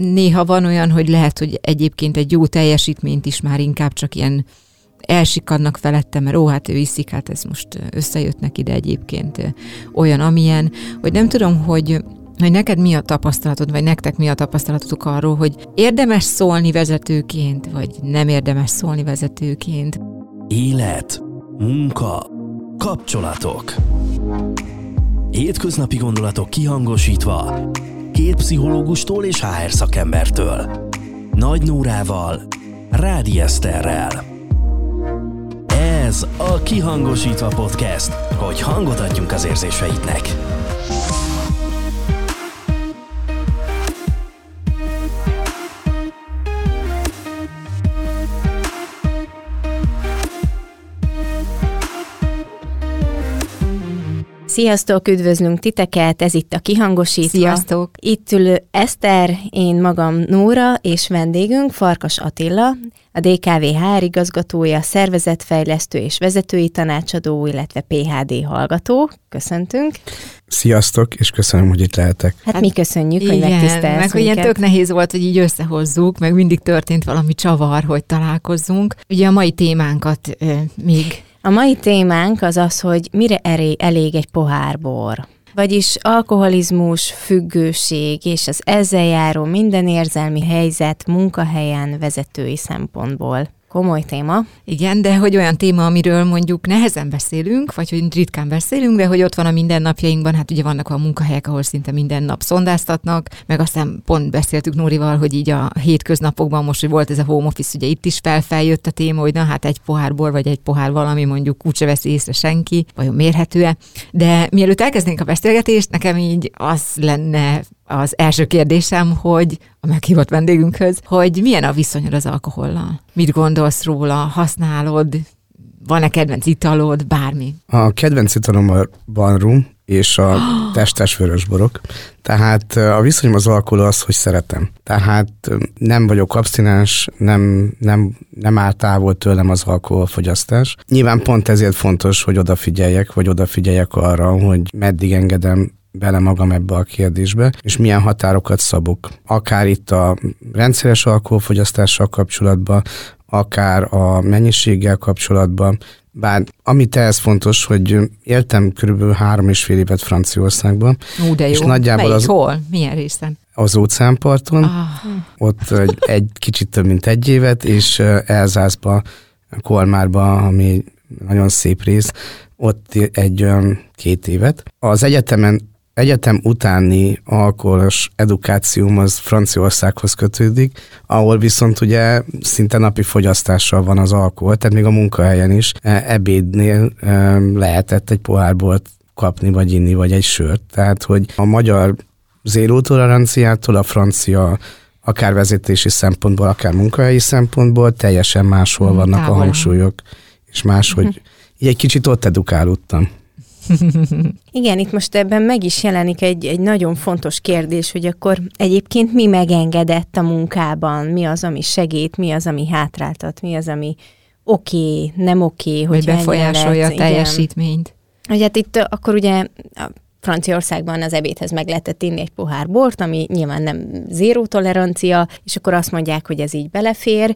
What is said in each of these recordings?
néha van olyan, hogy lehet, hogy egyébként egy jó teljesítményt is már inkább csak ilyen elsikadnak felette, mert ó, hát ő iszik, hát ez most összejött neki, de egyébként olyan, amilyen, hogy nem tudom, hogy hogy neked mi a tapasztalatod, vagy nektek mi a tapasztalatotok arról, hogy érdemes szólni vezetőként, vagy nem érdemes szólni vezetőként? Élet, munka, kapcsolatok. Hétköznapi gondolatok kihangosítva, két pszichológustól és HR szakembertől. Nagy Nórával, Rádi Eszterrel. Ez a Kihangosítva Podcast, hogy hangot adjunk az érzéseidnek. Sziasztok, üdvözlünk titeket, ez itt a Kihangosítva. Sziasztok! Itt ülő Eszter, én magam Nóra, és vendégünk Farkas Attila, a DKV HR igazgatója, szervezetfejlesztő és vezetői tanácsadó, illetve PHD hallgató. Köszöntünk! Sziasztok, és köszönöm, hogy itt lehetek. Hát, hát mi köszönjük, igen, hogy megtisztelsz meg hogy ilyen tök nehéz volt, hogy így összehozzuk, meg mindig történt valami csavar, hogy találkozzunk. Ugye a mai témánkat ö, még a mai témánk az az, hogy mire elég egy pohár bor. Vagyis alkoholizmus, függőség és az ezzel járó minden érzelmi helyzet munkahelyen vezetői szempontból komoly téma. Igen, de hogy olyan téma, amiről mondjuk nehezen beszélünk, vagy hogy ritkán beszélünk, de hogy ott van a mindennapjainkban, hát ugye vannak a munkahelyek, ahol szinte minden nap szondáztatnak, meg aztán pont beszéltük Nórival, hogy így a hétköznapokban most, hogy volt ez a home office, ugye itt is felfeljött a téma, hogy na hát egy pohár bor, vagy egy pohár valami mondjuk úgyse veszi észre senki, vajon mérhető-e. De mielőtt elkezdenénk a beszélgetést, nekem így az lenne az első kérdésem, hogy a meghívott vendégünkhöz, hogy milyen a viszonyod az alkohollal? Mit gondolsz róla? Használod? Van-e kedvenc italod? Bármi? A kedvenc italom a rum és a testes vörösborok. Tehát a viszonyom az alkohol az, hogy szeretem. Tehát nem vagyok abszinens, nem, nem, nem áll távol tőlem az alkoholfogyasztás. Nyilván pont ezért fontos, hogy odafigyeljek, vagy odafigyeljek arra, hogy meddig engedem bele magam ebbe a kérdésbe, és milyen határokat szabok. Akár itt a rendszeres alkoholfogyasztással kapcsolatban, akár a mennyiséggel kapcsolatban, bár amit ehhez fontos, hogy éltem körülbelül három és fél évet Franciaországban. Ú, de jó. És nagyjából Melyik, az, hol? Milyen részen? Az óceánparton. Ah. Ott egy, egy kicsit több mint egy évet, és Elzászba, Kolmárba, ami nagyon szép rész, ott egy olyan két évet. Az egyetemen egyetem utáni alkoholos edukációm az Franciaországhoz kötődik, ahol viszont ugye szinte napi fogyasztással van az alkohol, tehát még a munkahelyen is e, ebédnél e, lehetett egy pohárból kapni, vagy inni, vagy egy sört. Tehát, hogy a magyar zéró toleranciától a francia akár vezetési szempontból, akár munkahelyi szempontból teljesen máshol vannak Távol. a hangsúlyok, és máshogy így egy kicsit ott edukálódtam. Igen, itt most ebben meg is jelenik egy, egy nagyon fontos kérdés, hogy akkor egyébként mi megengedett a munkában, mi az, ami segít, mi az, ami hátráltat, mi az, ami oké, okay, nem oké, okay, hogy befolyásolja a teljesítményt. Hogy hát itt akkor ugye Franciaországban az ebédhez meg lehetett inni egy pohár bort, ami nyilván nem zéró tolerancia, és akkor azt mondják, hogy ez így belefér.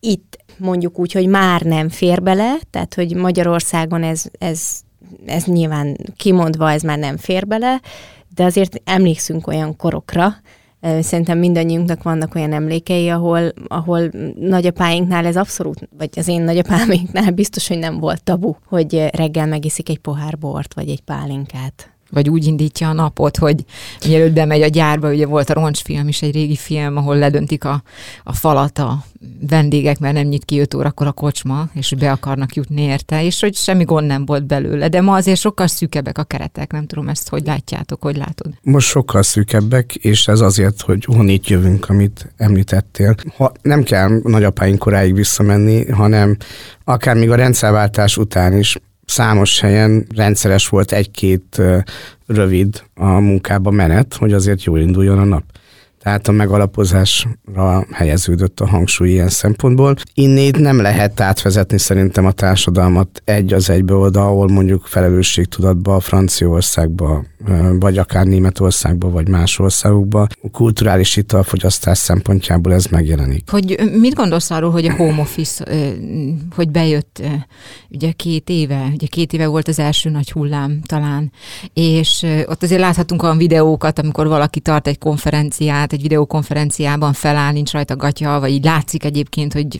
Itt mondjuk úgy, hogy már nem fér bele, tehát hogy Magyarországon ez, ez ez nyilván kimondva ez már nem fér bele, de azért emlékszünk olyan korokra, Szerintem mindannyiunknak vannak olyan emlékei, ahol, ahol nagyapáinknál ez abszolút, vagy az én nagyapáminknál biztos, hogy nem volt tabu, hogy reggel megiszik egy pohár bort, vagy egy pálinkát vagy úgy indítja a napot, hogy mielőtt bemegy a gyárba, ugye volt a roncsfilm is, egy régi film, ahol ledöntik a, a falat a vendégek, mert nem nyit ki 5 órakor a kocsma, és be akarnak jutni érte, és hogy semmi gond nem volt belőle, de ma azért sokkal szűkebbek a keretek, nem tudom ezt, hogy látjátok, hogy látod. Most sokkal szűkebbek, és ez azért, hogy honnét jövünk, amit említettél. Ha nem kell nagyapáink koráig visszamenni, hanem akár még a rendszerváltás után is számos helyen rendszeres volt egy-két rövid a munkába menet, hogy azért jól induljon a nap. Tehát a megalapozásra helyeződött a hangsúly ilyen szempontból. Innét nem lehet átvezetni szerintem a társadalmat egy az egybe oda, ahol mondjuk felelősségtudatba, Franciaországba, vagy akár Németországba, vagy más országokba. A kulturális italfogyasztás szempontjából ez megjelenik. Hogy mit gondolsz arról, hogy a home office, hogy bejött ugye két éve, ugye két éve volt az első nagy hullám talán, és ott azért láthatunk olyan videókat, amikor valaki tart egy konferenciát, egy videokonferenciában feláll, nincs rajta gatya, vagy így látszik egyébként, hogy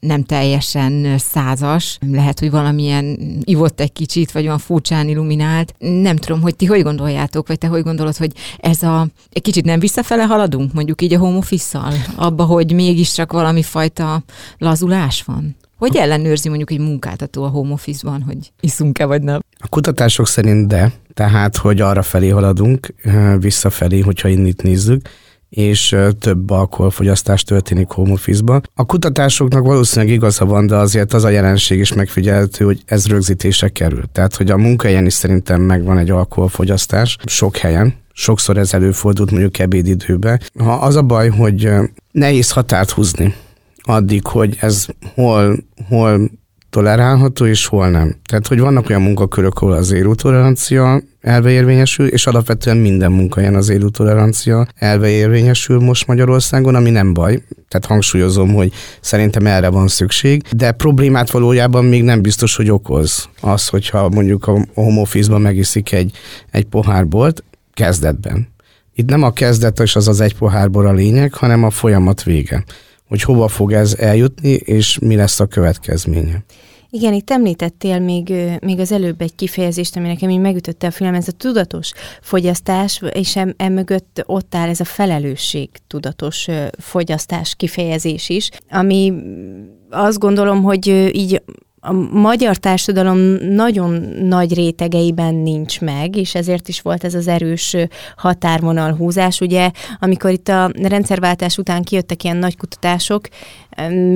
nem teljesen százas, lehet, hogy valamilyen ivott egy kicsit, vagy olyan furcsán illuminált. Nem tudom, hogy ti hogy gondoljátok, vagy te hogy gondolod, hogy ez a egy kicsit nem visszafele haladunk, mondjuk így a home office abba, hogy mégiscsak valami fajta lazulás van? Hogy ellenőrzi mondjuk egy munkáltató a home office-ban, hogy iszunk-e vagy nem? A kutatások szerint de, tehát, hogy arra felé haladunk, visszafelé, hogyha innit nézzük, és több alkoholfogyasztás történik home office-ba. A kutatásoknak valószínűleg igaza van, de azért az a jelenség is megfigyelhető, hogy ez rögzítésre kerül. Tehát, hogy a munkahelyen is szerintem megvan egy alkoholfogyasztás, sok helyen, sokszor ez előfordult mondjuk ebédidőben. Ha az a baj, hogy nehéz határt húzni addig, hogy ez hol, hol tolerálható, és hol nem. Tehát, hogy vannak olyan munkakörök, ahol az tolerancia elve érvényesül, és alapvetően minden munkahelyen az tolerancia elve érvényesül most Magyarországon, ami nem baj. Tehát hangsúlyozom, hogy szerintem erre van szükség, de problémát valójában még nem biztos, hogy okoz az, hogyha mondjuk a home office-ban megiszik egy, egy pohár bort, kezdetben. Itt nem a kezdet és az az egy pohárból a lényeg, hanem a folyamat vége hogy hova fog ez eljutni, és mi lesz a következménye. Igen, itt említettél még, még az előbb egy kifejezést, ami nekem így megütötte a film, ez a tudatos fogyasztás, és em, emögött ott áll ez a felelősség tudatos fogyasztás kifejezés is, ami azt gondolom, hogy így a magyar társadalom nagyon nagy rétegeiben nincs meg, és ezért is volt ez az erős határvonal húzás. Ugye, amikor itt a rendszerváltás után kijöttek ilyen nagy kutatások,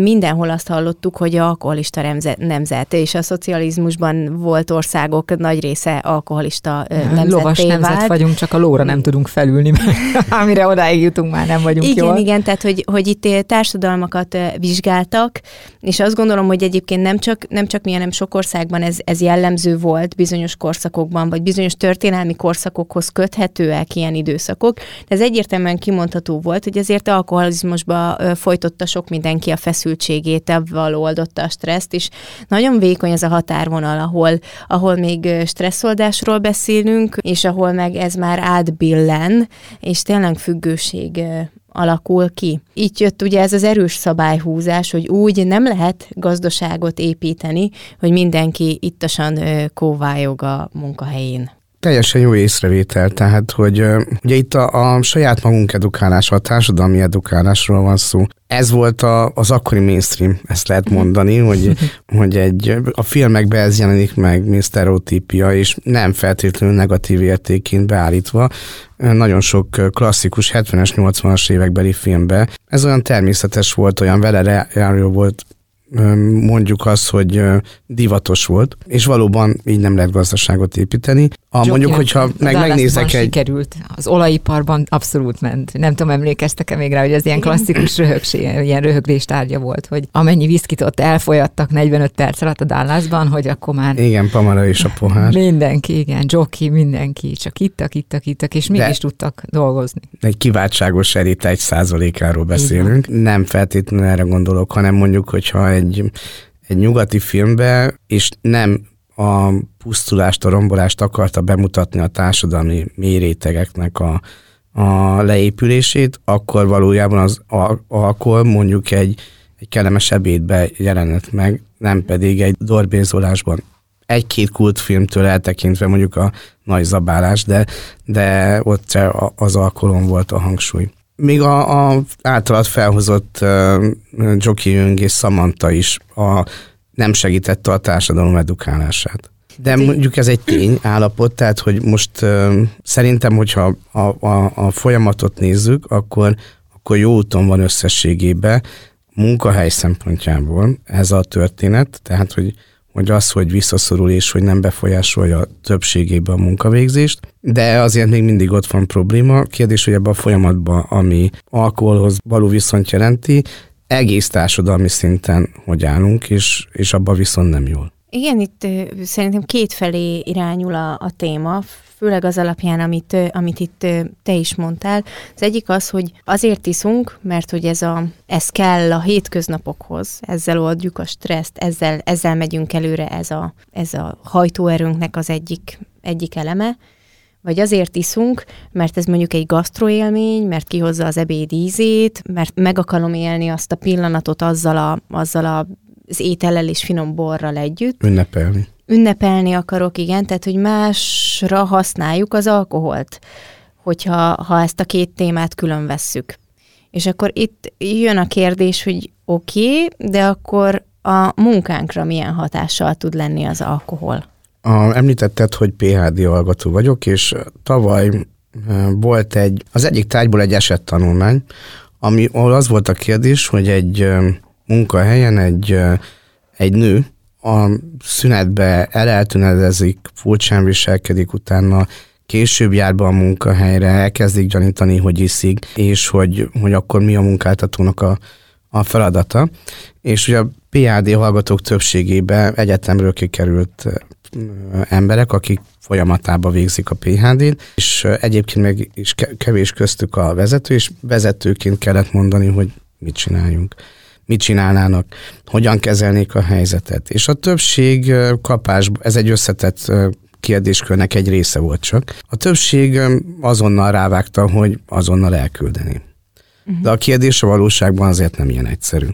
mindenhol azt hallottuk, hogy a alkoholista nemzet, és a szocializmusban volt országok nagy része alkoholista nemzet. Lovas nemzet vált. vagyunk, csak a lóra nem tudunk felülni, mert amire odáig jutunk, már nem vagyunk igen, jól. Igen, tehát hogy, hogy itt társadalmakat vizsgáltak, és azt gondolom, hogy egyébként nem csak, nem csak mi, hanem sok országban ez, ez jellemző volt bizonyos korszakokban, vagy bizonyos történelmi korszakokhoz köthetőek ilyen időszakok, de ez egyértelműen kimondható volt, hogy azért alkoholizmusba folytotta sok mindenki ki a feszültségét, ebből oldotta a stresszt, és nagyon vékony ez a határvonal, ahol, ahol még stresszoldásról beszélünk, és ahol meg ez már átbillen, és tényleg függőség alakul ki. Így jött ugye ez az erős szabályhúzás, hogy úgy nem lehet gazdaságot építeni, hogy mindenki ittasan kóvályog a munkahelyén. Teljesen jó észrevétel, tehát, hogy ugye itt a, a saját magunk edukálása, a társadalmi edukálásról van szó. Ez volt a, az akkori mainstream, ezt lehet mondani, hogy, hogy egy, a filmekben ez jelenik meg, mint sztereotípia, és nem feltétlenül negatív értéként beállítva. Nagyon sok klasszikus 70-es, 80-as évekbeli filmben ez olyan természetes volt, olyan vele volt mondjuk azt, hogy divatos volt, és valóban így nem lehet gazdaságot építeni. A, mondjuk, hogyha meg, megnézek egy... sikerült. Az olajiparban abszolút ment. Nem tudom, emlékeztek-e még rá, hogy ez ilyen klasszikus röhögség, ilyen röhögés tárgya volt, hogy amennyi viszkit ott elfolyattak 45 perc alatt a Dallasban, hogy akkor már... Igen, Pamela és a pohár. Mindenki, igen, Jockey, mindenki, csak ittak, ittak, ittak, és mégis De tudtak dolgozni. Egy kiváltságos elit egy százalékáról beszélünk. Igen. Nem feltétlenül erre gondolok, hanem mondjuk, hogyha egy, egy nyugati filmbe, és nem a pusztulást, a rombolást akarta bemutatni a társadalmi mérétegeknek a, a leépülését, akkor valójában az alkohol mondjuk egy, egy kellemes ebédbe jelenett meg, nem pedig egy dorbézolásban. Egy-két kultfilmtől eltekintve mondjuk a nagy zabálás, de, de ott az alkoholon volt a hangsúly. Még a, a általad felhozott uh, Joki Jung és Samantha is a, nem segítette a társadalom edukálását. De mondjuk ez egy tény állapot, tehát hogy most uh, szerintem, hogyha a, a, a folyamatot nézzük, akkor, akkor jó úton van összességében munkahely szempontjából ez a történet, tehát hogy hogy az, hogy visszaszorul és hogy nem befolyásolja többségében a munkavégzést, de azért még mindig ott van probléma. Kérdés, hogy ebben a folyamatban, ami alkoholhoz való viszont jelenti, egész társadalmi szinten hogy állunk, és, és abban viszont nem jól. Igen, itt szerintem kétfelé irányul a, a téma, főleg az alapján, amit, amit itt te is mondtál. Az egyik az, hogy azért iszunk, mert hogy ez, a, ez kell a hétköznapokhoz, ezzel oldjuk a stresszt, ezzel, ezzel megyünk előre, ez a, ez a hajtóerőnknek az egyik, egyik eleme, vagy azért iszunk, mert ez mondjuk egy gasztroélmény, mert kihozza az ebéd ízét, mert meg akarom élni azt a pillanatot azzal, a, azzal a, az étellel és finom borral együtt. Ünnepelni ünnepelni akarok, igen, tehát hogy másra használjuk az alkoholt, hogyha ha ezt a két témát külön vesszük. És akkor itt jön a kérdés, hogy oké, okay, de akkor a munkánkra milyen hatással tud lenni az alkohol? A, említetted, hogy PHD hallgató vagyok, és tavaly volt egy, az egyik tárgyból egy esettanulmány, ami, ahol az volt a kérdés, hogy egy munkahelyen egy, egy nő a szünetbe eleltünedezik, furcsán viselkedik, utána később jár be a munkahelyre, elkezdik gyanítani, hogy iszik, és hogy, hogy akkor mi a munkáltatónak a, a feladata. És ugye a PAD hallgatók többségében egyetemről kikerült emberek, akik folyamatában végzik a PHD-t, és egyébként meg is kevés köztük a vezető, és vezetőként kellett mondani, hogy mit csináljunk mit csinálnának, hogyan kezelnék a helyzetet. És a többség kapás, ez egy összetett kérdéskörnek egy része volt csak. A többség azonnal rávágta, hogy azonnal elküldeni. Uh-huh. De a kérdés a valóságban azért nem ilyen egyszerű.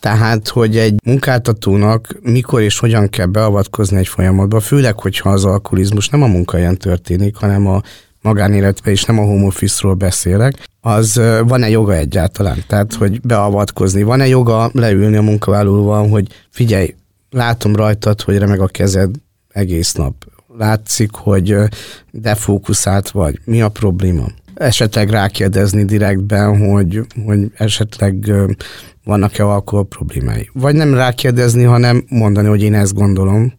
Tehát, hogy egy munkáltatónak mikor és hogyan kell beavatkozni egy folyamatba, főleg, hogyha az alkoholizmus nem a munkahelyen történik, hanem a magánéletben, és nem a home office-ról beszélek, az van-e joga egyáltalán? Tehát, hogy beavatkozni, van-e joga leülni a munkavállalóval, hogy figyelj, látom rajtad, hogy remeg a kezed egész nap. Látszik, hogy defókuszált vagy. Mi a probléma? Esetleg rákérdezni direktben, hogy, hogy esetleg vannak-e alkohol problémái. Vagy nem rákérdezni, hanem mondani, hogy én ezt gondolom,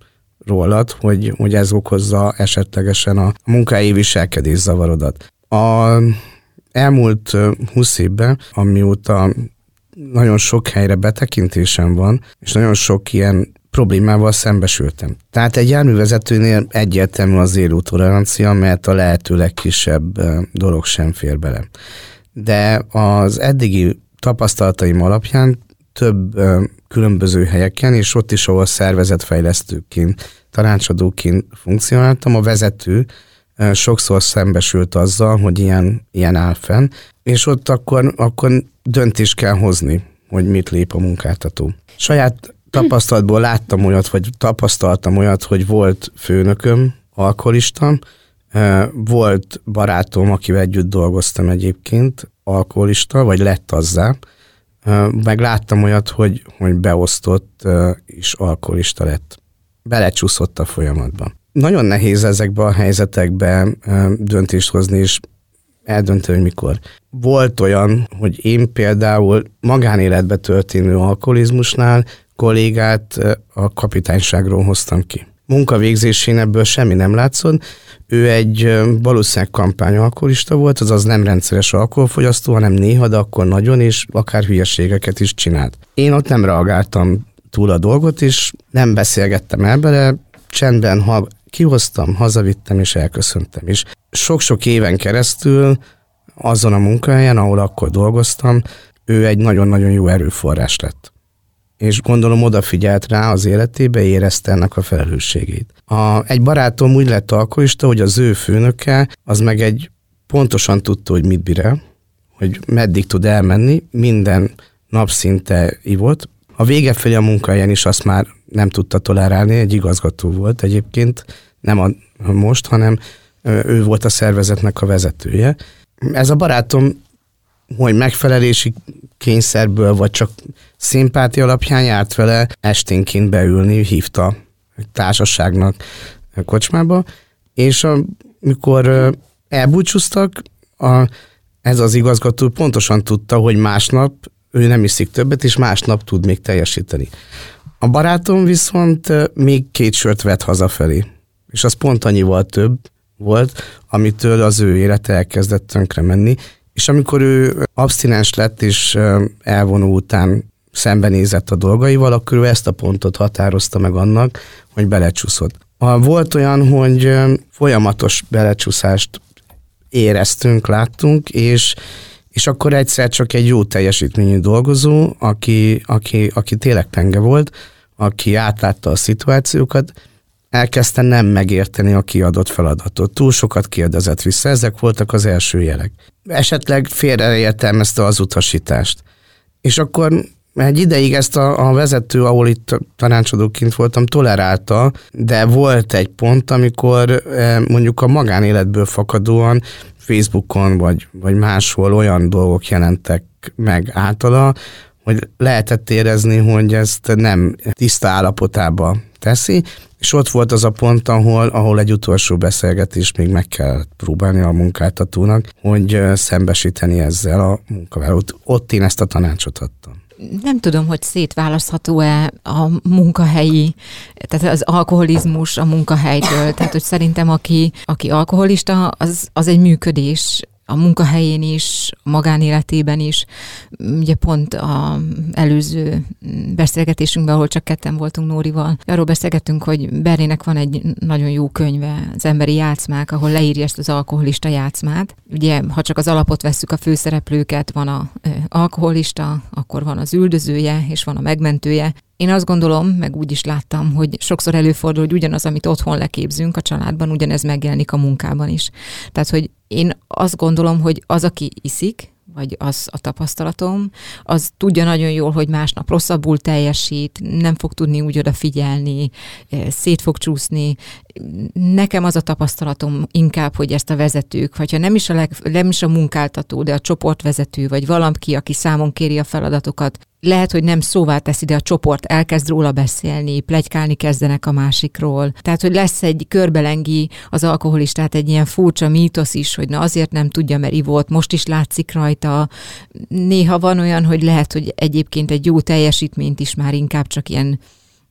rólad, hogy, hogy ez okozza esetlegesen a munkahelyi viselkedés zavarodat. A elmúlt 20 évben, amióta nagyon sok helyre betekintésem van, és nagyon sok ilyen problémával szembesültem. Tehát egy járművezetőnél egyértelmű az zéró tolerancia, mert a lehető legkisebb dolog sem fér bele. De az eddigi tapasztalataim alapján több különböző helyeken, és ott is, ahol szervezetfejlesztőként, tanácsadóként funkcionáltam, a vezető sokszor szembesült azzal, hogy ilyen, ilyen áll fenn, és ott akkor, akkor döntést kell hozni, hogy mit lép a munkáltató. Saját tapasztalatból láttam olyat, vagy tapasztaltam olyat, hogy volt főnököm, alkoholista, volt barátom, akivel együtt dolgoztam egyébként, alkoholista, vagy lett azzá, meg láttam olyat, hogy, hogy beosztott és alkoholista lett. Belecsúszott a folyamatba. Nagyon nehéz ezekben a helyzetekben döntést hozni, és eldönteni, hogy mikor. Volt olyan, hogy én például magánéletbe történő alkoholizmusnál kollégát a kapitányságról hoztam ki. Munkavégzésén ebből semmi nem látszott. Ő egy valószínűleg kampányalkoholista volt, azaz nem rendszeres alkoholfogyasztó, hanem néha, de akkor nagyon, és akár hülyeségeket is csinált. Én ott nem reagáltam túl a dolgot, és nem beszélgettem el bele, csendben ha kihoztam, hazavittem és elköszöntem is. Sok-sok éven keresztül azon a munkahelyen, ahol akkor dolgoztam, ő egy nagyon-nagyon jó erőforrás lett. És gondolom odafigyelt rá az életébe, érezte ennek a felelősségét. A, egy barátom úgy lett alkoholista, hogy az ő főnöke, az meg egy pontosan tudta, hogy mit bír el, hogy meddig tud elmenni, minden nap szinte ivott. A vége felé a munkahelyen is azt már nem tudta tolerálni, egy igazgató volt egyébként, nem a most, hanem ő volt a szervezetnek a vezetője. Ez a barátom, hogy megfelelési kényszerből, vagy csak szimpátia alapján járt vele esténként beülni, hívta társaságnak a kocsmába, és amikor elbúcsúztak, a, ez az igazgató pontosan tudta, hogy másnap ő nem iszik többet, és másnap tud még teljesíteni. A barátom viszont még két sört vett hazafelé, és az pont annyival több volt, amitől az ő élete elkezdett tönkre menni, és amikor ő abstinens lett és elvonó után szembenézett a dolgaival, akkor ő ezt a pontot határozta meg annak, hogy belecsúszott. Volt olyan, hogy folyamatos belecsúszást éreztünk, láttunk, és, és akkor egyszer csak egy jó teljesítményű dolgozó, aki, aki, aki tényleg penge volt, aki átlátta a szituációkat, elkezdte nem megérteni a kiadott feladatot. Túl sokat kérdezett vissza, ezek voltak az első jelek. Esetleg félreértelmezte az utasítást. És akkor egy ideig ezt a, a vezető, ahol itt tanácsadóként voltam, tolerálta, de volt egy pont, amikor eh, mondjuk a magánéletből fakadóan Facebookon vagy, vagy máshol olyan dolgok jelentek meg általa, hogy lehetett érezni, hogy ezt nem tiszta állapotába teszi, és ott volt az a pont, ahol, ahol egy utolsó beszélgetés még meg kell próbálni a munkáltatónak, hogy szembesíteni ezzel a munkavállalót. Ott én ezt a tanácsot adtam nem tudom, hogy szétválasztható-e a munkahelyi, tehát az alkoholizmus a munkahelytől. Tehát, hogy szerintem aki, aki alkoholista, az, az egy működés, a munkahelyén is, magánéletében is. Ugye pont a előző beszélgetésünkben, ahol csak ketten voltunk Nórival, arról beszélgettünk, hogy Bernének van egy nagyon jó könyve, az emberi játszmák, ahol leírja ezt az alkoholista játszmát. Ugye, ha csak az alapot vesszük a főszereplőket, van a alkoholista, akkor van az üldözője, és van a megmentője. Én azt gondolom, meg úgy is láttam, hogy sokszor előfordul, hogy ugyanaz, amit otthon leképzünk a családban, ugyanez megjelenik a munkában is. Tehát, hogy én azt gondolom, hogy az, aki iszik, vagy az a tapasztalatom, az tudja nagyon jól, hogy másnap rosszabbul teljesít, nem fog tudni úgy odafigyelni, szét fog csúszni. Nekem az a tapasztalatom inkább, hogy ezt a vezetők, vagy ha nem is a, leg, nem is a munkáltató, de a csoportvezető, vagy valaki, aki számon kéri a feladatokat, lehet, hogy nem szóvá teszi, de a csoport elkezd róla beszélni, plegykálni kezdenek a másikról. Tehát, hogy lesz egy körbelengi az alkoholistát egy ilyen furcsa mítosz is, hogy na azért nem tudja, mert ivott, most is látszik rajta. Néha van olyan, hogy lehet, hogy egyébként egy jó teljesítményt is már inkább csak ilyen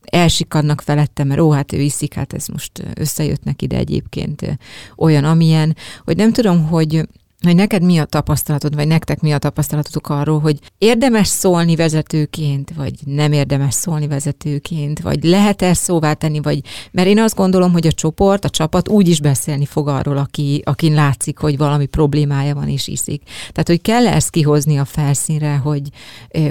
elsikadnak felette, mert ó, hát ő iszik, hát ez most összejött neki, de egyébként olyan, amilyen, hogy nem tudom, hogy hogy neked mi a tapasztalatod, vagy nektek mi a tapasztalatotok arról, hogy érdemes szólni vezetőként, vagy nem érdemes szólni vezetőként, vagy lehet-e szóvá tenni, vagy mert én azt gondolom, hogy a csoport, a csapat úgy is beszélni fog arról, aki, akin látszik, hogy valami problémája van és iszik. Tehát, hogy kell ezt kihozni a felszínre, hogy,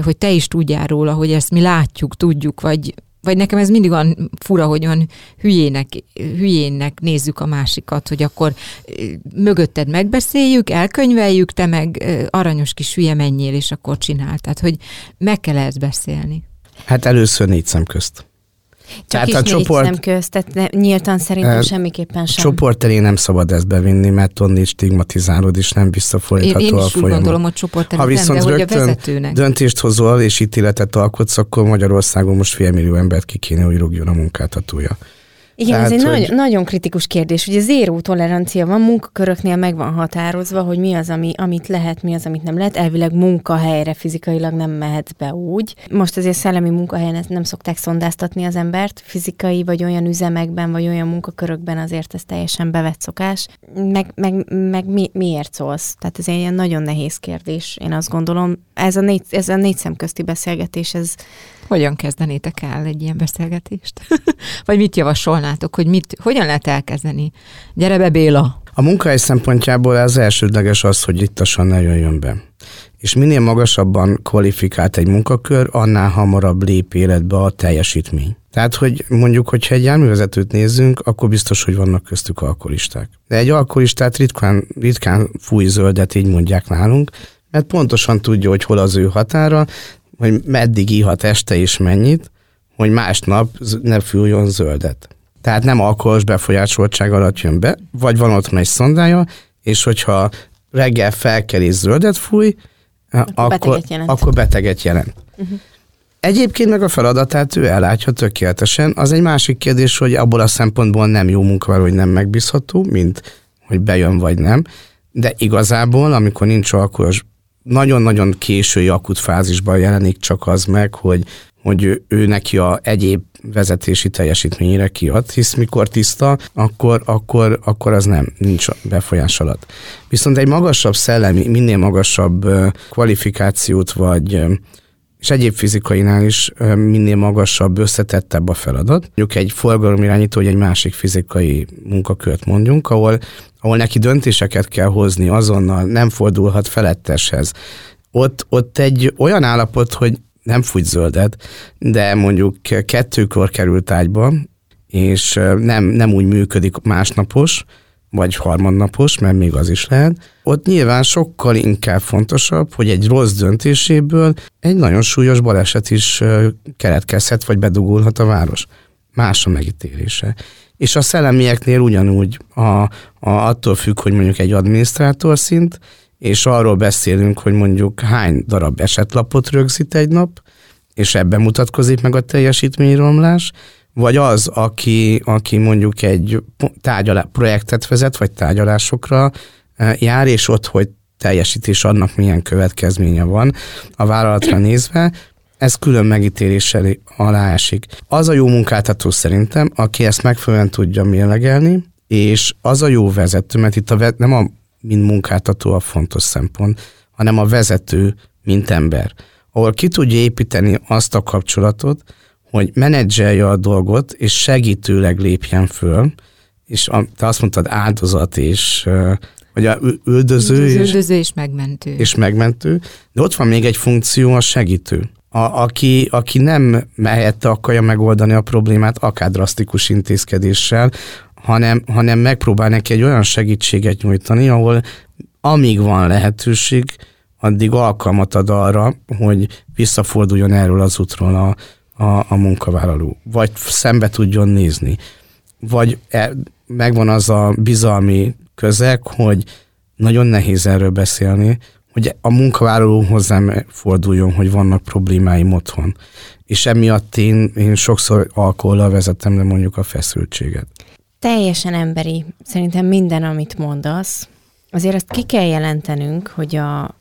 hogy te is tudjál róla, hogy ezt mi látjuk, tudjuk, vagy vagy nekem ez mindig olyan fura, hogy olyan hülyének, hülyének nézzük a másikat, hogy akkor mögötted megbeszéljük, elkönyveljük, te meg aranyos kis hülye menjél, és akkor csinál. Tehát, hogy meg kell ezt beszélni. Hát először négy szem közt. Csak tehát is a csoport, szem közt, tehát ne, nyíltan szerintem e, semmiképpen sem. Csoport elé nem szabad ezt bevinni, mert onnét stigmatizálod, és nem visszafolytható én, én a is folyamat. gondolom, hogy csoport elé Ha viszont nem, de rögtön hogy a vezetőnek. döntést hozol és ítéletet alkotsz, akkor Magyarországon most félmillió embert ki kéne, hogy rúgjon a munkáltatója. Igen, Tehát, ez egy hogy... nagy, nagyon kritikus kérdés. Ugye zéró tolerancia van, munkaköröknél meg van határozva, hogy mi az, ami, amit lehet, mi az, amit nem lehet. Elvileg munkahelyre fizikailag nem mehet be úgy. Most azért szellemi munkahelyen nem szokták szondáztatni az embert, fizikai vagy olyan üzemekben, vagy olyan munkakörökben azért ez teljesen bevett szokás. Meg, meg, meg mi, miért szólsz? Tehát ez egy ilyen nagyon nehéz kérdés, én azt gondolom. Ez a négy, ez a négy szemközti beszélgetés, ez hogyan kezdenétek el egy ilyen beszélgetést? Vagy mit javasolnátok, hogy mit, hogyan lehet elkezdeni? Gyere be, Béla! A munkahely szempontjából az elsődleges az, hogy ittasan ne jöjjön be. És minél magasabban kvalifikált egy munkakör, annál hamarabb lép életbe a teljesítmény. Tehát, hogy mondjuk, hogyha egy járművezetőt nézzünk, akkor biztos, hogy vannak köztük alkoholisták. De egy alkoholistát ritkán, ritkán fúj zöldet, így mondják nálunk, mert pontosan tudja, hogy hol az ő határa, hogy meddig ihat este és mennyit, hogy másnap ne fújjon zöldet. Tehát nem alkoholos befolyásoltság alatt jön be, vagy van otthon egy szondája, és hogyha reggel felkel és zöldet fúj, akkor, akkor beteget jelent. Akkor beteget jelent. Uh-huh. Egyébként meg a feladatát ő ellátja tökéletesen. Az egy másik kérdés, hogy abból a szempontból nem jó munkavállaló, hogy nem megbízható, mint hogy bejön vagy nem. De igazából, amikor nincs alkoholos nagyon-nagyon késői akut fázisban jelenik csak az meg, hogy, hogy ő, ő neki a egyéb vezetési teljesítményére kiad, hisz mikor tiszta, akkor, akkor, akkor az nem, nincs befolyás alatt. Viszont egy magasabb szellemi, minél magasabb kvalifikációt vagy és egyéb fizikainál is minél magasabb, összetettebb a feladat. Mondjuk egy forgalomirányító, vagy egy másik fizikai munkakört mondjunk, ahol, ahol neki döntéseket kell hozni azonnal, nem fordulhat feletteshez. Ott, ott egy olyan állapot, hogy nem fújt zöldet, de mondjuk kettőkor került ágyba, és nem, nem úgy működik másnapos, vagy harmadnapos, mert még az is lehet, ott nyilván sokkal inkább fontosabb, hogy egy rossz döntéséből egy nagyon súlyos baleset is keletkezhet, vagy bedugulhat a város. Más a megítélése. És a szellemieknél ugyanúgy a, a, attól függ, hogy mondjuk egy adminisztrátor szint, és arról beszélünk, hogy mondjuk hány darab esetlapot rögzít egy nap, és ebben mutatkozik meg a teljesítményromlás, vagy az, aki, aki mondjuk egy tárgyalá, projektet vezet, vagy tárgyalásokra e, jár, és ott, hogy teljesítés annak milyen következménye van a vállalatra nézve, ez külön megítéléssel alá esik. Az a jó munkáltató szerintem, aki ezt megfelelően tudja mérlegelni, és az a jó vezető, mert itt a, nem a mint munkáltató a fontos szempont, hanem a vezető, mint ember, ahol ki tudja építeni azt a kapcsolatot, hogy menedzselje a dolgot, és segítőleg lépjen föl, és a, te azt mondtad áldozat, és vagy a üldöző, és, üldöző és megmentő. És megmentő, de ott van még egy funkció, a segítő. A, aki, aki nem helyette akarja megoldani a problémát, akár drasztikus intézkedéssel, hanem, hanem megpróbál neki egy olyan segítséget nyújtani, ahol amíg van lehetőség, addig alkalmat ad arra, hogy visszaforduljon erről az útról a, a, a munkavállaló, vagy szembe tudjon nézni, vagy e, megvan az a bizalmi közeg, hogy nagyon nehéz erről beszélni, hogy a munkavállaló hozzám forduljon, hogy vannak problémáim otthon. És emiatt én, én sokszor alkohollal vezetem le mondjuk a feszültséget teljesen emberi, szerintem minden, amit mondasz. Azért azt ki kell jelentenünk, hogy a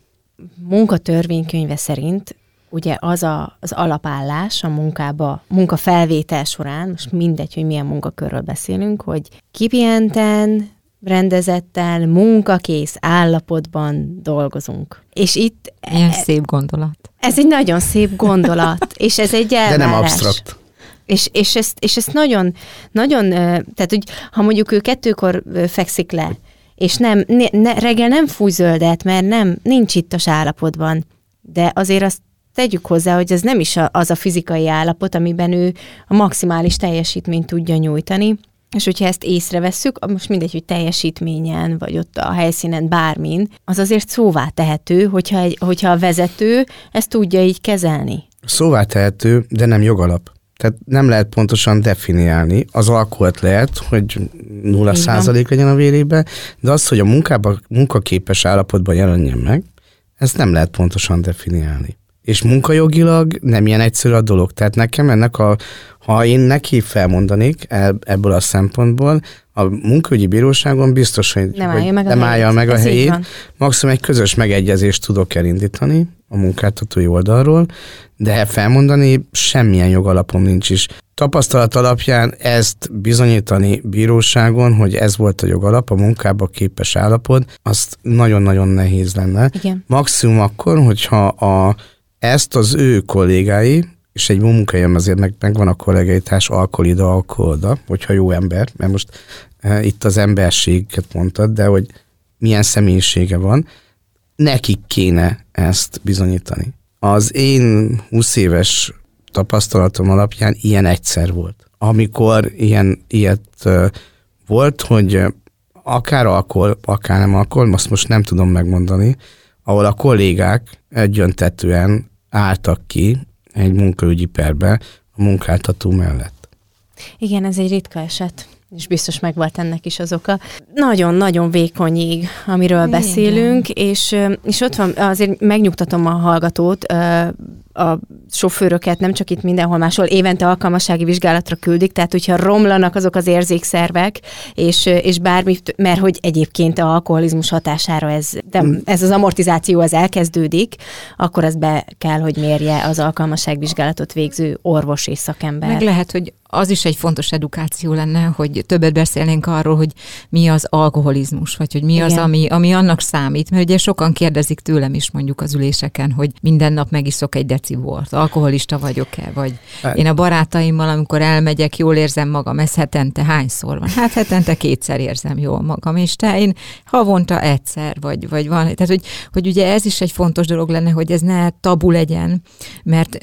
munkatörvénykönyve szerint ugye az a, az alapállás a munkába, munkafelvétel során, most mindegy, hogy milyen munkakörről beszélünk, hogy kipihenten, rendezetten, munkakész állapotban dolgozunk. És itt... Ilyen e, szép gondolat. Ez egy nagyon szép gondolat, és ez egy elvárás. De nem absztrakt. És, és, ezt, és ezt nagyon, nagyon, tehát hogy ha mondjuk ő kettőkor fekszik le, és nem, ne, ne, reggel nem fúj zöldet, mert nem, nincs ittas állapotban, de azért azt tegyük hozzá, hogy ez nem is az a fizikai állapot, amiben ő a maximális teljesítményt tudja nyújtani, és hogyha ezt észrevesszük, most mindegy, hogy teljesítményen, vagy ott a helyszínen, bármin, az azért szóvá tehető, hogyha, egy, hogyha a vezető ezt tudja így kezelni. Szóvá tehető, de nem jogalap. Tehát nem lehet pontosan definiálni. Az alkoholt lehet, hogy 0 százalék legyen a vérébe, de az, hogy a munkába, munkaképes állapotban jelenjen meg, ezt nem lehet pontosan definiálni. És munkajogilag nem ilyen egyszerű a dolog. Tehát nekem ennek a, ha én neki felmondanék ebből a szempontból, a munkaügyi bíróságon biztos, hogy nem állja meg a nem helyét. meg a helyét. Maximum egy közös megegyezést tudok elindítani a munkáltatói oldalról, de felmondani semmilyen jogalapom nincs is. Tapasztalat alapján ezt bizonyítani bíróságon, hogy ez volt a jogalap, a munkába képes állapot, azt nagyon-nagyon nehéz lenne. Igen. Maximum akkor, hogyha a, ezt az ő kollégái, és egy munkahelyen azért meg, megvan a kollégaitás alkoholida, alkoholda, hogyha jó ember, mert most e, itt az emberséget mondtad, de hogy milyen személyisége van, nekik kéne ezt bizonyítani. Az én 20 éves tapasztalatom alapján ilyen egyszer volt. Amikor ilyen, ilyet e, volt, hogy akár alkohol, akár nem alkohol, azt most nem tudom megmondani, ahol a kollégák egyöntetően álltak ki egy munkaügyi perbe a munkáltató mellett. Igen, ez egy ritka eset és biztos meg volt ennek is az oka. Nagyon-nagyon vékony ég, amiről Igen. beszélünk, és, és ott van, azért megnyugtatom a hallgatót, a sofőröket nem csak itt mindenhol máshol évente alkalmassági vizsgálatra küldik, tehát hogyha romlanak azok az érzékszervek, és, és bármi, mert hogy egyébként a alkoholizmus hatására ez, de mm. ez az amortizáció az elkezdődik, akkor ez be kell, hogy mérje az alkalmasságvizsgálatot végző orvos és szakember. Meg lehet, hogy az is egy fontos edukáció lenne, hogy többet beszélnénk arról, hogy mi az alkoholizmus, vagy hogy mi Igen. az, ami, ami annak számít. Mert ugye sokan kérdezik tőlem is mondjuk az üléseken, hogy minden nap megiszok egy deci bort, alkoholista vagyok-e, vagy hát. én a barátaimmal, amikor elmegyek, jól érzem magam, ez hetente hányszor van? Hát hetente kétszer érzem jól magam, és te én havonta egyszer, vagy, vagy van. Tehát, hogy, hogy ugye ez is egy fontos dolog lenne, hogy ez ne tabu legyen, mert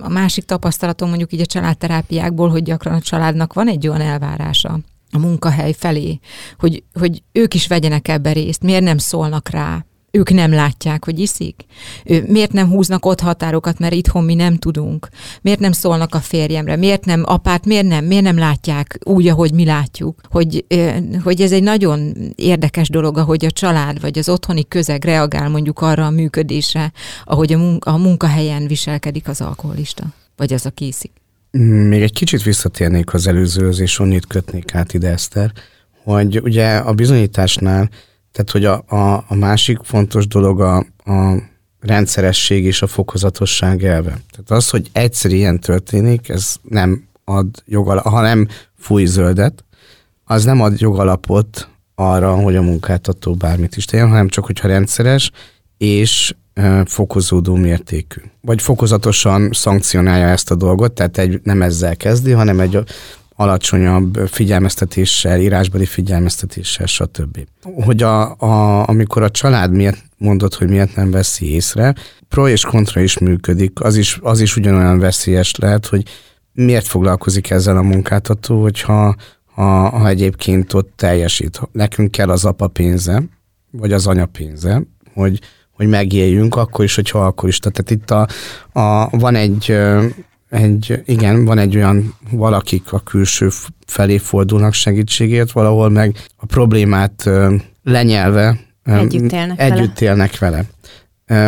a másik tapasztalatom mondjuk így a családterápiákból, hogy gyakran a családnak van egy olyan elvárása a munkahely felé, hogy, hogy ők is vegyenek ebbe részt, miért nem szólnak rá, ők nem látják, hogy iszik? Miért nem húznak ott határokat, mert itthon mi nem tudunk? Miért nem szólnak a férjemre? Miért nem apát? Miért nem? Miért nem látják úgy, ahogy mi látjuk? Hogy, hogy ez egy nagyon érdekes dolog, ahogy a család vagy az otthoni közeg reagál mondjuk arra a működésre, ahogy a, munka, a munkahelyen viselkedik az alkoholista, vagy az, aki iszik. Még egy kicsit visszatérnék az előzőhöz, és onnit kötnék át ide, Eszter, hogy ugye a bizonyításnál, tehát hogy a, a, a másik fontos dolog a, a rendszeresség és a fokozatosság elve. Tehát az, hogy egyszer ilyen történik, ez nem ad jogalapot, ha nem fúj zöldet, az nem ad jogalapot arra, hogy a munkáltató bármit is tegyen, hanem csak, hogyha rendszeres, és fokozódó mértékű. Vagy fokozatosan szankcionálja ezt a dolgot, tehát egy, nem ezzel kezdi, hanem egy alacsonyabb figyelmeztetéssel, írásbeli figyelmeztetéssel, stb. Hogy a, a, amikor a család miért mondott, hogy miért nem veszi észre, pro és kontra is működik, az is, az is ugyanolyan veszélyes lehet, hogy miért foglalkozik ezzel a munkáltató, hogyha ha, ha egyébként ott teljesít. Nekünk kell az apa pénze, vagy az anya pénze, hogy hogy megéljünk, akkor is, hogyha alkoholista. Tehát itt a, a, van egy, egy, igen, van egy olyan valakik a külső felé fordulnak segítségért, valahol meg a problémát lenyelve együtt élnek, együtt vele. élnek vele.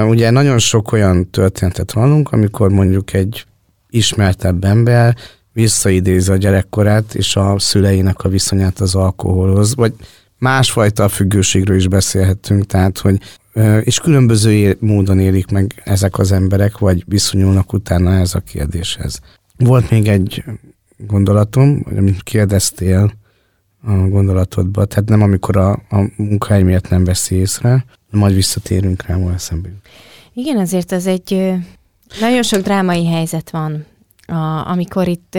Ugye nagyon sok olyan történetet hallunk, amikor mondjuk egy ismertebb ember visszaidézi a gyerekkorát és a szüleinek a viszonyát az alkoholhoz, vagy másfajta függőségről is beszélhetünk, tehát hogy és különböző módon élik meg ezek az emberek, vagy viszonyulnak utána ez a kérdéshez. Volt még egy gondolatom, amit kérdeztél a gondolatodba, tehát nem amikor a, a munkahely miatt nem veszi észre, majd visszatérünk rá ma eszembe. Igen, azért ez egy nagyon sok drámai helyzet van, a, amikor itt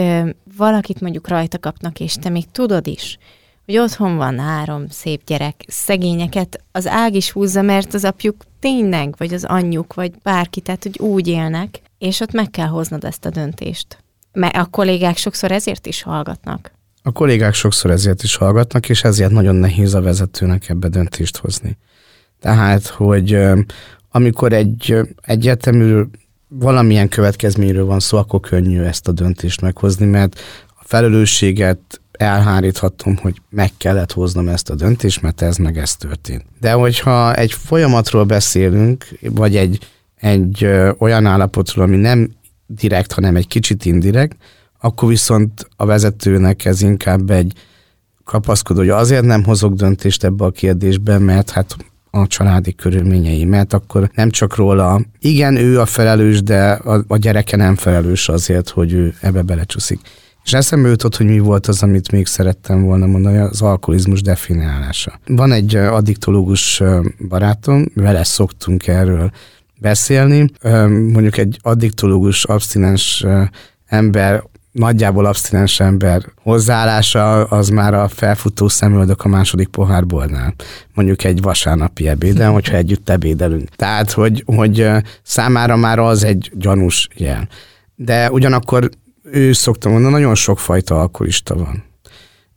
valakit mondjuk rajta kapnak, és te még tudod is, hogy otthon van három szép gyerek, szegényeket az ág is húzza, mert az apjuk tényleg, vagy az anyjuk, vagy bárki, tehát hogy úgy élnek, és ott meg kell hoznod ezt a döntést. Mert a kollégák sokszor ezért is hallgatnak. A kollégák sokszor ezért is hallgatnak, és ezért nagyon nehéz a vezetőnek ebbe döntést hozni. Tehát, hogy amikor egy egyértelmű valamilyen következményről van szó, akkor könnyű ezt a döntést meghozni, mert a felelősséget elháríthatom, hogy meg kellett hoznom ezt a döntést, mert ez meg ez történt. De hogyha egy folyamatról beszélünk, vagy egy, egy ö, olyan állapotról, ami nem direkt, hanem egy kicsit indirekt, akkor viszont a vezetőnek ez inkább egy kapaszkodó, hogy azért nem hozok döntést ebbe a kérdésbe, mert hát a családi körülményei, mert akkor nem csak róla, igen, ő a felelős, de a, a gyereke nem felelős azért, hogy ő ebbe belecsúszik. És eszembe jutott, hogy mi volt az, amit még szerettem volna mondani, az alkoholizmus definiálása. Van egy addiktológus barátom, vele szoktunk erről beszélni. Mondjuk egy addiktológus, abstinens ember nagyjából abstinens ember hozzáállása az már a felfutó szemöldök a második pohárbolnál. Mondjuk egy vasárnapi ebéden, hogyha együtt ebédelünk. Tehát, hogy, hogy számára már az egy gyanús jel. De ugyanakkor ő szokta mondani, nagyon sok fajta alkoholista van.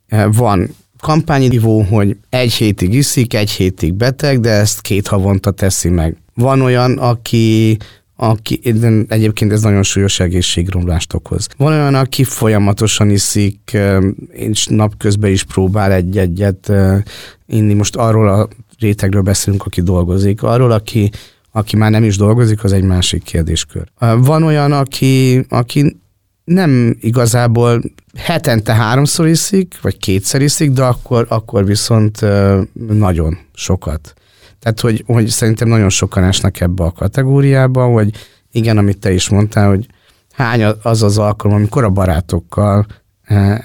E, van kampányivó, hogy egy hétig iszik, egy hétig beteg, de ezt két havonta teszi meg. Van olyan, aki aki egyébként ez nagyon súlyos egészségromlást okoz. Van olyan, aki folyamatosan iszik, e, és napközben is próbál egy-egyet e, inni. Most arról a rétegről beszélünk, aki dolgozik. Arról, aki Aki már nem is dolgozik, az egy másik kérdéskör. Van olyan, aki, aki nem igazából hetente háromszor iszik, vagy kétszer iszik, de akkor, akkor viszont nagyon sokat. Tehát, hogy, hogy szerintem nagyon sokan esnek ebbe a kategóriába, hogy igen, amit te is mondtál, hogy hány az az alkalom, amikor a barátokkal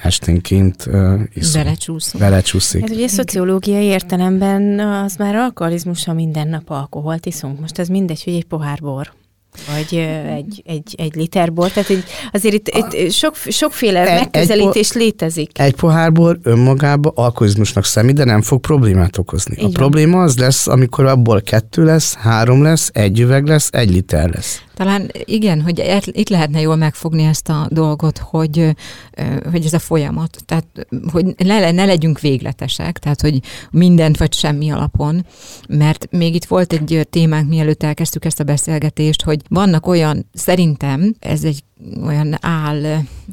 esténként iszom. Belecsúszunk. Belecsúszik. Ez ugye szociológiai értelemben az már alkoholizmus, ha minden nap alkoholt iszunk. Most ez mindegy, hogy egy pohár bor vagy egy, egy, egy liter bor. Tehát egy, azért itt, itt sok, sokféle egy, megközelítés egy, létezik. Egy pohár bor önmagában alkoholizmusnak szemít, de nem fog problémát okozni. Így a van. probléma az lesz, amikor abból kettő lesz, három lesz, egy üveg lesz, egy liter lesz. Talán igen, hogy itt lehetne jól megfogni ezt a dolgot, hogy, hogy ez a folyamat, tehát hogy ne, ne legyünk végletesek, tehát hogy mindent vagy semmi alapon, mert még itt volt egy témánk, mielőtt elkezdtük ezt a beszélgetést, hogy vannak olyan, szerintem ez egy olyan áll,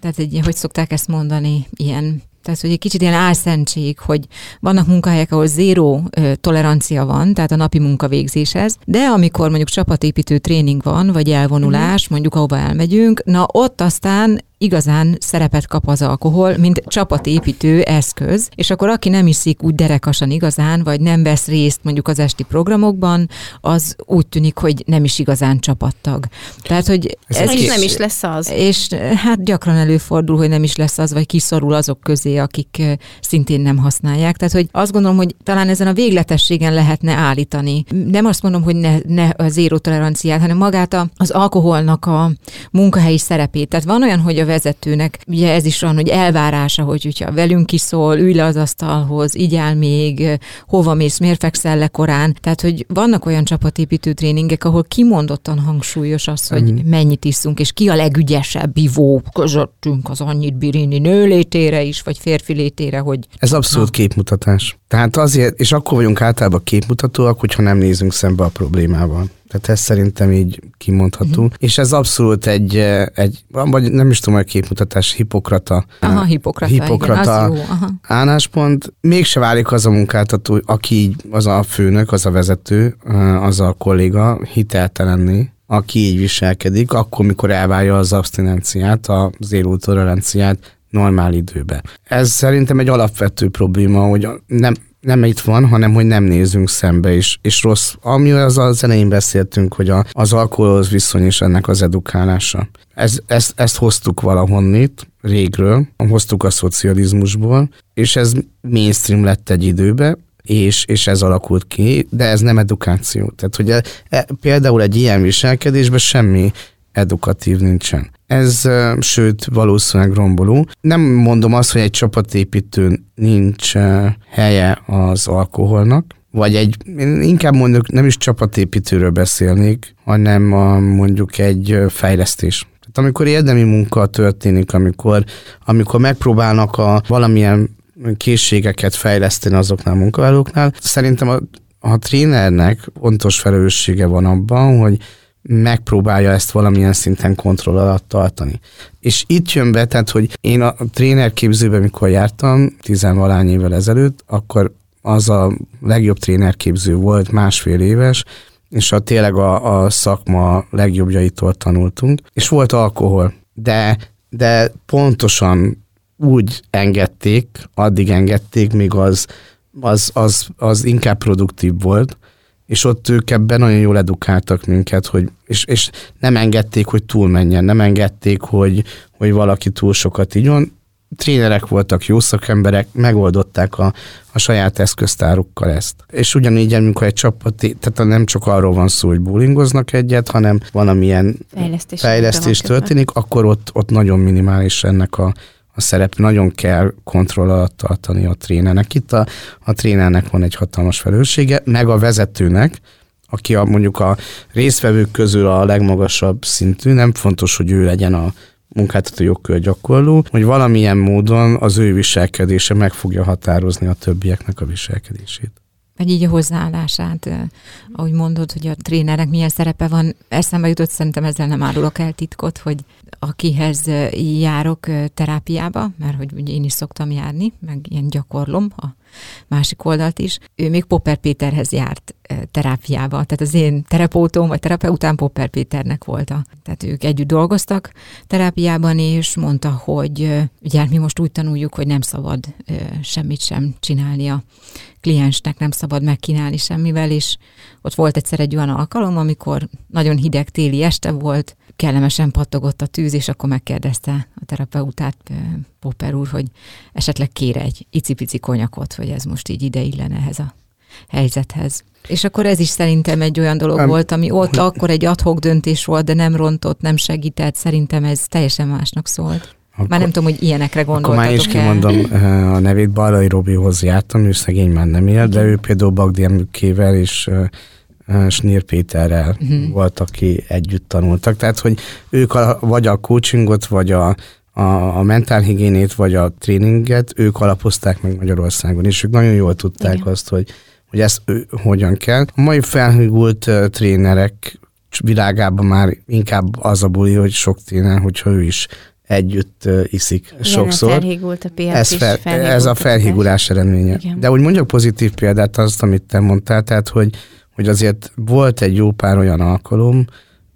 tehát egy, hogy szokták ezt mondani, ilyen tehát, hogy egy kicsit ilyen álszentség, hogy vannak munkahelyek, ahol zéró tolerancia van, tehát a napi munkavégzéshez, de amikor mondjuk csapatépítő tréning van, vagy elvonulás, mm. mondjuk ahova elmegyünk, na ott aztán igazán szerepet kap az alkohol, mint csapatépítő eszköz, és akkor aki nem iszik úgy derekasan igazán, vagy nem vesz részt mondjuk az esti programokban, az úgy tűnik, hogy nem is igazán csapattag. Tehát, hogy ez, ez is nem is lesz az. És hát gyakran előfordul, hogy nem is lesz az, vagy kiszorul azok közé, akik szintén nem használják. Tehát, hogy azt gondolom, hogy talán ezen a végletességen lehetne állítani. Nem azt mondom, hogy ne, ne a zéró toleranciát, hanem magát a, az alkoholnak a munkahelyi szerepét. Tehát van olyan, hogy a vezetőnek ugye ez is van, hogy elvárása, hogy hogyha velünk szól, ülj le az asztalhoz, igyál még, hova mész, miért fekszel le korán. Tehát, hogy vannak olyan csapatépítő tréningek, ahol kimondottan hangsúlyos az, hogy mm. mennyit iszunk, és ki a legügyesebb ivó közöttünk az annyit birini nő létére is, vagy férfi létére, hogy... Ez abszolút Na. képmutatás. Tehát azért, és akkor vagyunk általában képmutatóak, hogyha nem nézünk szembe a problémával. Tehát ez szerintem így kimondható. Uh-huh. És ez abszolút egy, egy, vagy nem is tudom, hogy képmutatás, hipokrata. Aha, hipokrata, hipokrata igen, az jó. Aha. álláspont. Mégse válik az a munkáltató, aki így, az a főnök, az a vezető, az a kolléga hiteltelenni, aki így viselkedik, akkor, mikor elválja az abstinenciát, az toleranciát normál időbe. Ez szerintem egy alapvető probléma, hogy nem, nem itt van, hanem hogy nem nézünk szembe is, és rossz, ami az az elején beszéltünk, hogy a, az alkoholhoz viszony is ennek az edukálása. Ez, ezt, ezt hoztuk valahonnit, régről, hoztuk a szocializmusból, és ez mainstream lett egy időbe, és, és ez alakult ki, de ez nem edukáció. Tehát, hogy e, e, például egy ilyen viselkedésben semmi edukatív nincsen. Ez sőt valószínűleg romboló. Nem mondom azt, hogy egy csapatépítőn nincs helye az alkoholnak, vagy egy, én inkább mondjuk nem is csapatépítőről beszélnék, hanem a, mondjuk egy fejlesztés. Tehát amikor érdemi munka történik, amikor, amikor megpróbálnak a valamilyen készségeket fejleszteni azoknál a munkavállalóknál, szerintem a, a trénernek pontos felelőssége van abban, hogy megpróbálja ezt valamilyen szinten kontroll alatt tartani. És itt jön be, tehát, hogy én a trénerképzőben, mikor jártam, tizenvalány évvel ezelőtt, akkor az a legjobb trénerképző volt, másfél éves, és a tényleg a, a szakma legjobbjaitól tanultunk, és volt alkohol, de, de pontosan úgy engedték, addig engedték, míg az, az, az, az inkább produktív volt, és ott ők ebben nagyon jól edukáltak minket, hogy, és, és nem engedték, hogy túlmenjen, nem engedték, hogy, hogy valaki túl sokat igyon. Trénerek voltak, jó szakemberek, megoldották a, a saját eszköztárukkal ezt. És ugyanígy, amikor egy csapat, tehát nem csak arról van szó, hogy bowlingoznak egyet, hanem valamilyen fejlesztés, fejlesztés történik, akkor ott, ott nagyon minimális ennek a, a szerep nagyon kell kontroll alatt tartani a trénernek. Itt a, a trénernek van egy hatalmas felelőssége, meg a vezetőnek, aki a, mondjuk a résztvevők közül a legmagasabb szintű, nem fontos, hogy ő legyen a munkáltató jogkör gyakorló, hogy valamilyen módon az ő viselkedése meg fogja határozni a többieknek a viselkedését vagy így a hozzáállását, ahogy mondod, hogy a trénernek milyen szerepe van, eszembe jutott, szerintem ezzel nem árulok el titkot, hogy akihez járok terápiába, mert hogy ugye én is szoktam járni, meg ilyen gyakorlom a másik oldalt is. Ő még Popper Péterhez járt terápiába, tehát az én terapeutom vagy terapeután Popper Péternek volt. Tehát ők együtt dolgoztak terápiában, és mondta, hogy ugye hát mi most úgy tanuljuk, hogy nem szabad semmit sem csinálni a kliensnek, nem szabad megkínálni semmivel, és ott volt egyszer egy olyan alkalom, amikor nagyon hideg téli este volt, kellemesen pattogott a tűz, és akkor megkérdezte a terapeutát Popper úr, hogy esetleg kér egy icipici konyakot, hogy ez most így ide illene ehhez a helyzethez. És akkor ez is szerintem egy olyan dolog um, volt, ami ott akkor egy adhok döntés volt, de nem rontott, nem segített, szerintem ez teljesen másnak szólt. Akkor, már nem tudom, hogy ilyenekre gondoltatok Akkor már is kimondom a nevét, Balai Robihoz jártam, ő szegény már nem él, de ő például Bagdi Emlőkével és Snir Péterrel uh-huh. volt, aki együtt tanultak. Tehát, hogy ők a, vagy a coachingot, vagy a, a, a mentálhigiénét, vagy a tréninget, ők alapozták meg Magyarországon, és ők nagyon jól tudták Igen. azt, hogy, hogy ezt ő, hogyan kell. A mai felhűgult uh, trénerek világában már inkább az a buli, hogy sok tréner, hogyha ő is együtt uh, iszik Igen, sokszor. felhígult a piac ez, fel, ez a felhígulás eredménye. Igen. De úgy mondjak pozitív példát azt, amit te mondtál, tehát, hogy hogy azért volt egy jó pár olyan alkalom,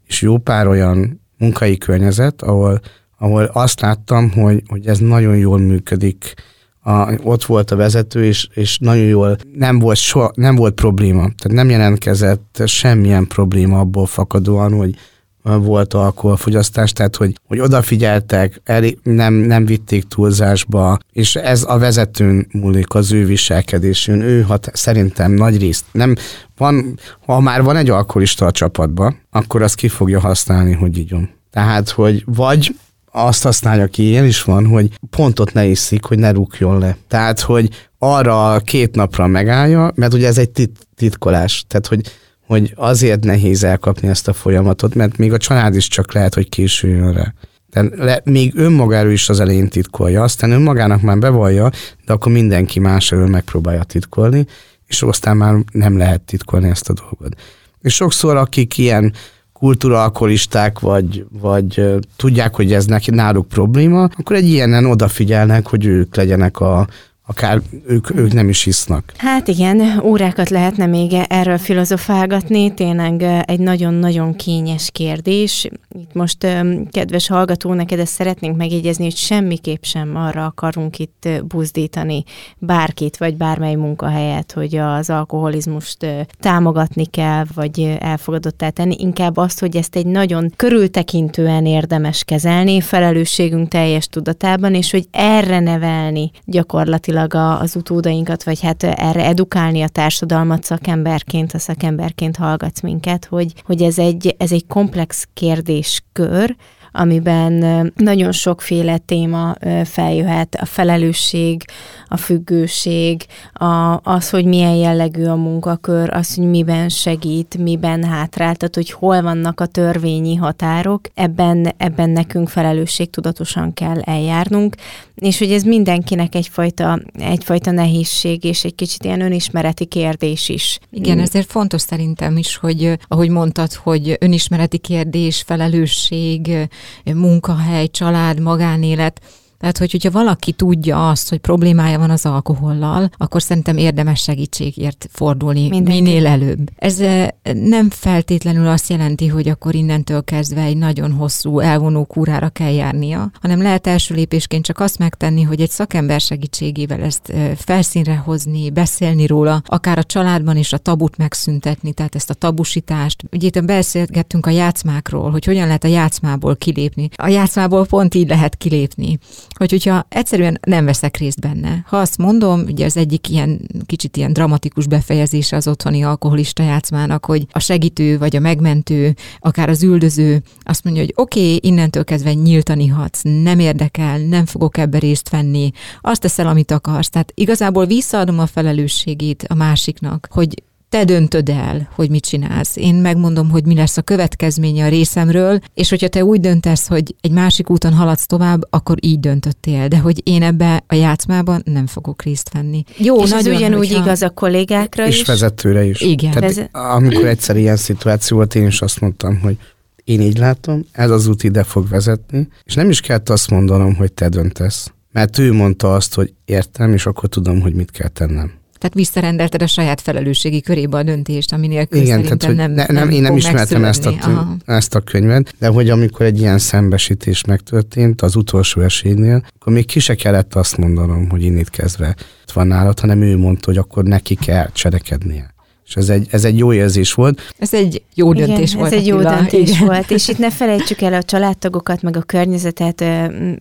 és jó pár olyan munkai környezet, ahol, ahol azt láttam, hogy, hogy ez nagyon jól működik. A, ott volt a vezető, és, és nagyon jól nem volt, so, nem volt probléma. Tehát nem jelentkezett semmilyen probléma abból fakadóan, hogy volt alkoholfogyasztás, tehát hogy, hogy odafigyeltek, elég, nem, nem vitték túlzásba, és ez a vezetőn múlik az ő viselkedésén, ő hat, szerintem nagy részt nem, van, ha már van egy alkoholista a csapatban, akkor azt ki fogja használni, hogy igyon. Tehát, hogy vagy azt használja ki, ilyen is van, hogy pontot ne iszik, hogy ne rúgjon le. Tehát, hogy arra két napra megállja, mert ugye ez egy tit- titkolás. Tehát, hogy hogy azért nehéz elkapni ezt a folyamatot, mert még a család is csak lehet, hogy késüljön rá. Tehát le, még önmagáról is az elején titkolja, aztán önmagának már bevallja, de akkor mindenki más elől megpróbálja titkolni, és aztán már nem lehet titkolni ezt a dolgot. És sokszor, akik ilyen kulturaalkoholisták, vagy, vagy tudják, hogy ez neki náluk probléma, akkor egy ilyenen odafigyelnek, hogy ők legyenek a, akár ők, ők nem is hisznak. Hát igen, órákat lehetne még erről filozofálgatni, tényleg egy nagyon-nagyon kényes kérdés. Itt most, kedves hallgató, neked ezt szeretnénk megjegyezni, hogy semmiképp sem arra akarunk itt buzdítani bárkit, vagy bármely munkahelyet, hogy az alkoholizmust támogatni kell, vagy elfogadottá tenni. Inkább azt, hogy ezt egy nagyon körültekintően érdemes kezelni, felelősségünk teljes tudatában, és hogy erre nevelni gyakorlatilag gyakorlatilag az utódainkat, vagy hát erre edukálni a társadalmat szakemberként, a szakemberként hallgatsz minket, hogy, hogy ez, egy, ez egy komplex kérdéskör, amiben nagyon sokféle téma feljöhet, a felelősség, a függőség, a, az, hogy milyen jellegű a munkakör, az, hogy miben segít, miben hátráltat, hogy hol vannak a törvényi határok, ebben, ebben nekünk felelősség tudatosan kell eljárnunk, és hogy ez mindenkinek egyfajta, egyfajta nehézség, és egy kicsit ilyen önismereti kérdés is. Igen, ezért fontos szerintem is, hogy ahogy mondtad, hogy önismereti kérdés, felelősség, munkahely, család, magánélet, tehát, hogy, hogyha valaki tudja azt, hogy problémája van az alkohollal, akkor szerintem érdemes segítségért fordulni Mindenki. minél előbb. Ez eh, nem feltétlenül azt jelenti, hogy akkor innentől kezdve egy nagyon hosszú elvonó kúrára kell járnia, hanem lehet első lépésként csak azt megtenni, hogy egy szakember segítségével ezt eh, felszínre hozni, beszélni róla, akár a családban is a tabut megszüntetni, tehát ezt a tabusítást. Ugye itt beszélgettünk a játszmákról, hogy hogyan lehet a játszmából kilépni. A játszmából pont így lehet kilépni hogy hogyha egyszerűen nem veszek részt benne. Ha azt mondom, ugye az egyik ilyen kicsit ilyen dramatikus befejezése az otthoni alkoholista játszmának, hogy a segítő vagy a megmentő, akár az üldöző azt mondja, hogy oké, okay, innentől kezdve nyíltan ihatsz, nem érdekel, nem fogok ebbe részt venni, azt teszel, amit akarsz. Tehát igazából visszaadom a felelősségét a másiknak, hogy te döntöd el, hogy mit csinálsz. Én megmondom, hogy mi lesz a következménye a részemről, és hogyha te úgy döntesz, hogy egy másik úton haladsz tovább, akkor így döntöttél. De hogy én ebbe a játszmában nem fogok részt venni. Jó, és nagyon, ez ugyanúgy hogyha... igaz a kollégákra és is. És vezetőre is. Igen. Tehát, Vezet... Amikor egyszer ilyen szituáció volt, én is azt mondtam, hogy én így látom, ez az út ide fog vezetni, és nem is kellett azt mondanom, hogy te döntesz mert ő mondta azt, hogy értem, és akkor tudom, hogy mit kell tennem. Tehát visszarendelted a saját felelősségi körébe a döntést, ami nélkül Igen, tehát, nem, ne, nem, én nem ismertem ezt a, ezt a könyvet, de hogy amikor egy ilyen szembesítés megtörtént az utolsó esélynél, akkor még ki se kellett azt mondanom, hogy innét kezdve van nálad, hanem ő mondta, hogy akkor neki kell cselekednie. És ez egy, ez egy jó érzés volt. Ez egy jó döntés Igen, volt. Ez egy jó Attila. döntés Igen. volt, és itt ne felejtsük el a családtagokat, meg a környezetet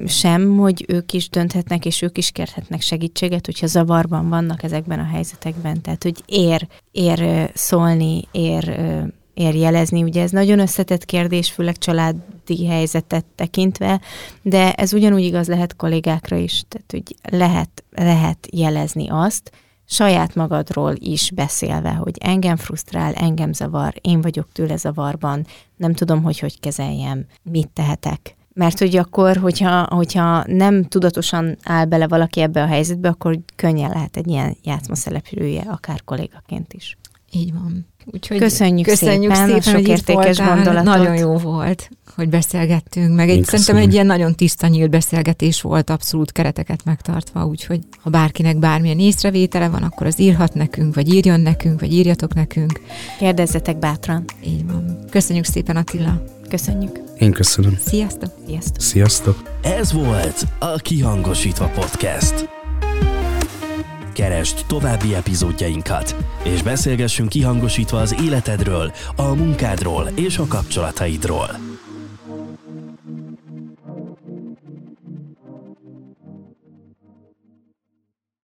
sem, hogy ők is dönthetnek, és ők is kérhetnek segítséget, hogyha zavarban vannak ezekben a helyzetekben. Tehát, hogy ér, ér szólni, ér, ér jelezni. Ugye ez nagyon összetett kérdés, főleg családi helyzetet tekintve, de ez ugyanúgy igaz lehet kollégákra is. Tehát, hogy lehet, lehet jelezni azt, saját magadról is beszélve, hogy engem frusztrál, engem zavar, én vagyok tőle zavarban, nem tudom, hogy hogy kezeljem, mit tehetek. Mert hogy akkor, hogyha, hogyha nem tudatosan áll bele valaki ebbe a helyzetbe, akkor könnyen lehet egy ilyen játszma szereplője, akár kollégaként is. Így van. Úgyhogy Köszönjük köszönjük szépen szépen, sok hogy értékes voltál. gondolatot. Nagyon jó volt, hogy beszélgettünk, meg egy, Én szerintem egy ilyen nagyon tiszta, nyílt beszélgetés volt, abszolút kereteket megtartva, úgyhogy ha bárkinek bármilyen észrevétele van, akkor az írhat nekünk, vagy írjon nekünk, vagy írjatok nekünk. Kérdezzetek bátran. Így van. Köszönjük szépen Attila. Köszönjük. Én köszönöm. Sziasztok! Sziasztok. Sziasztok! Ez volt a Kihangosítva Podcast. Keresd további epizódjainkat, és beszélgessünk kihangosítva az életedről, a munkádról és a kapcsolataidról.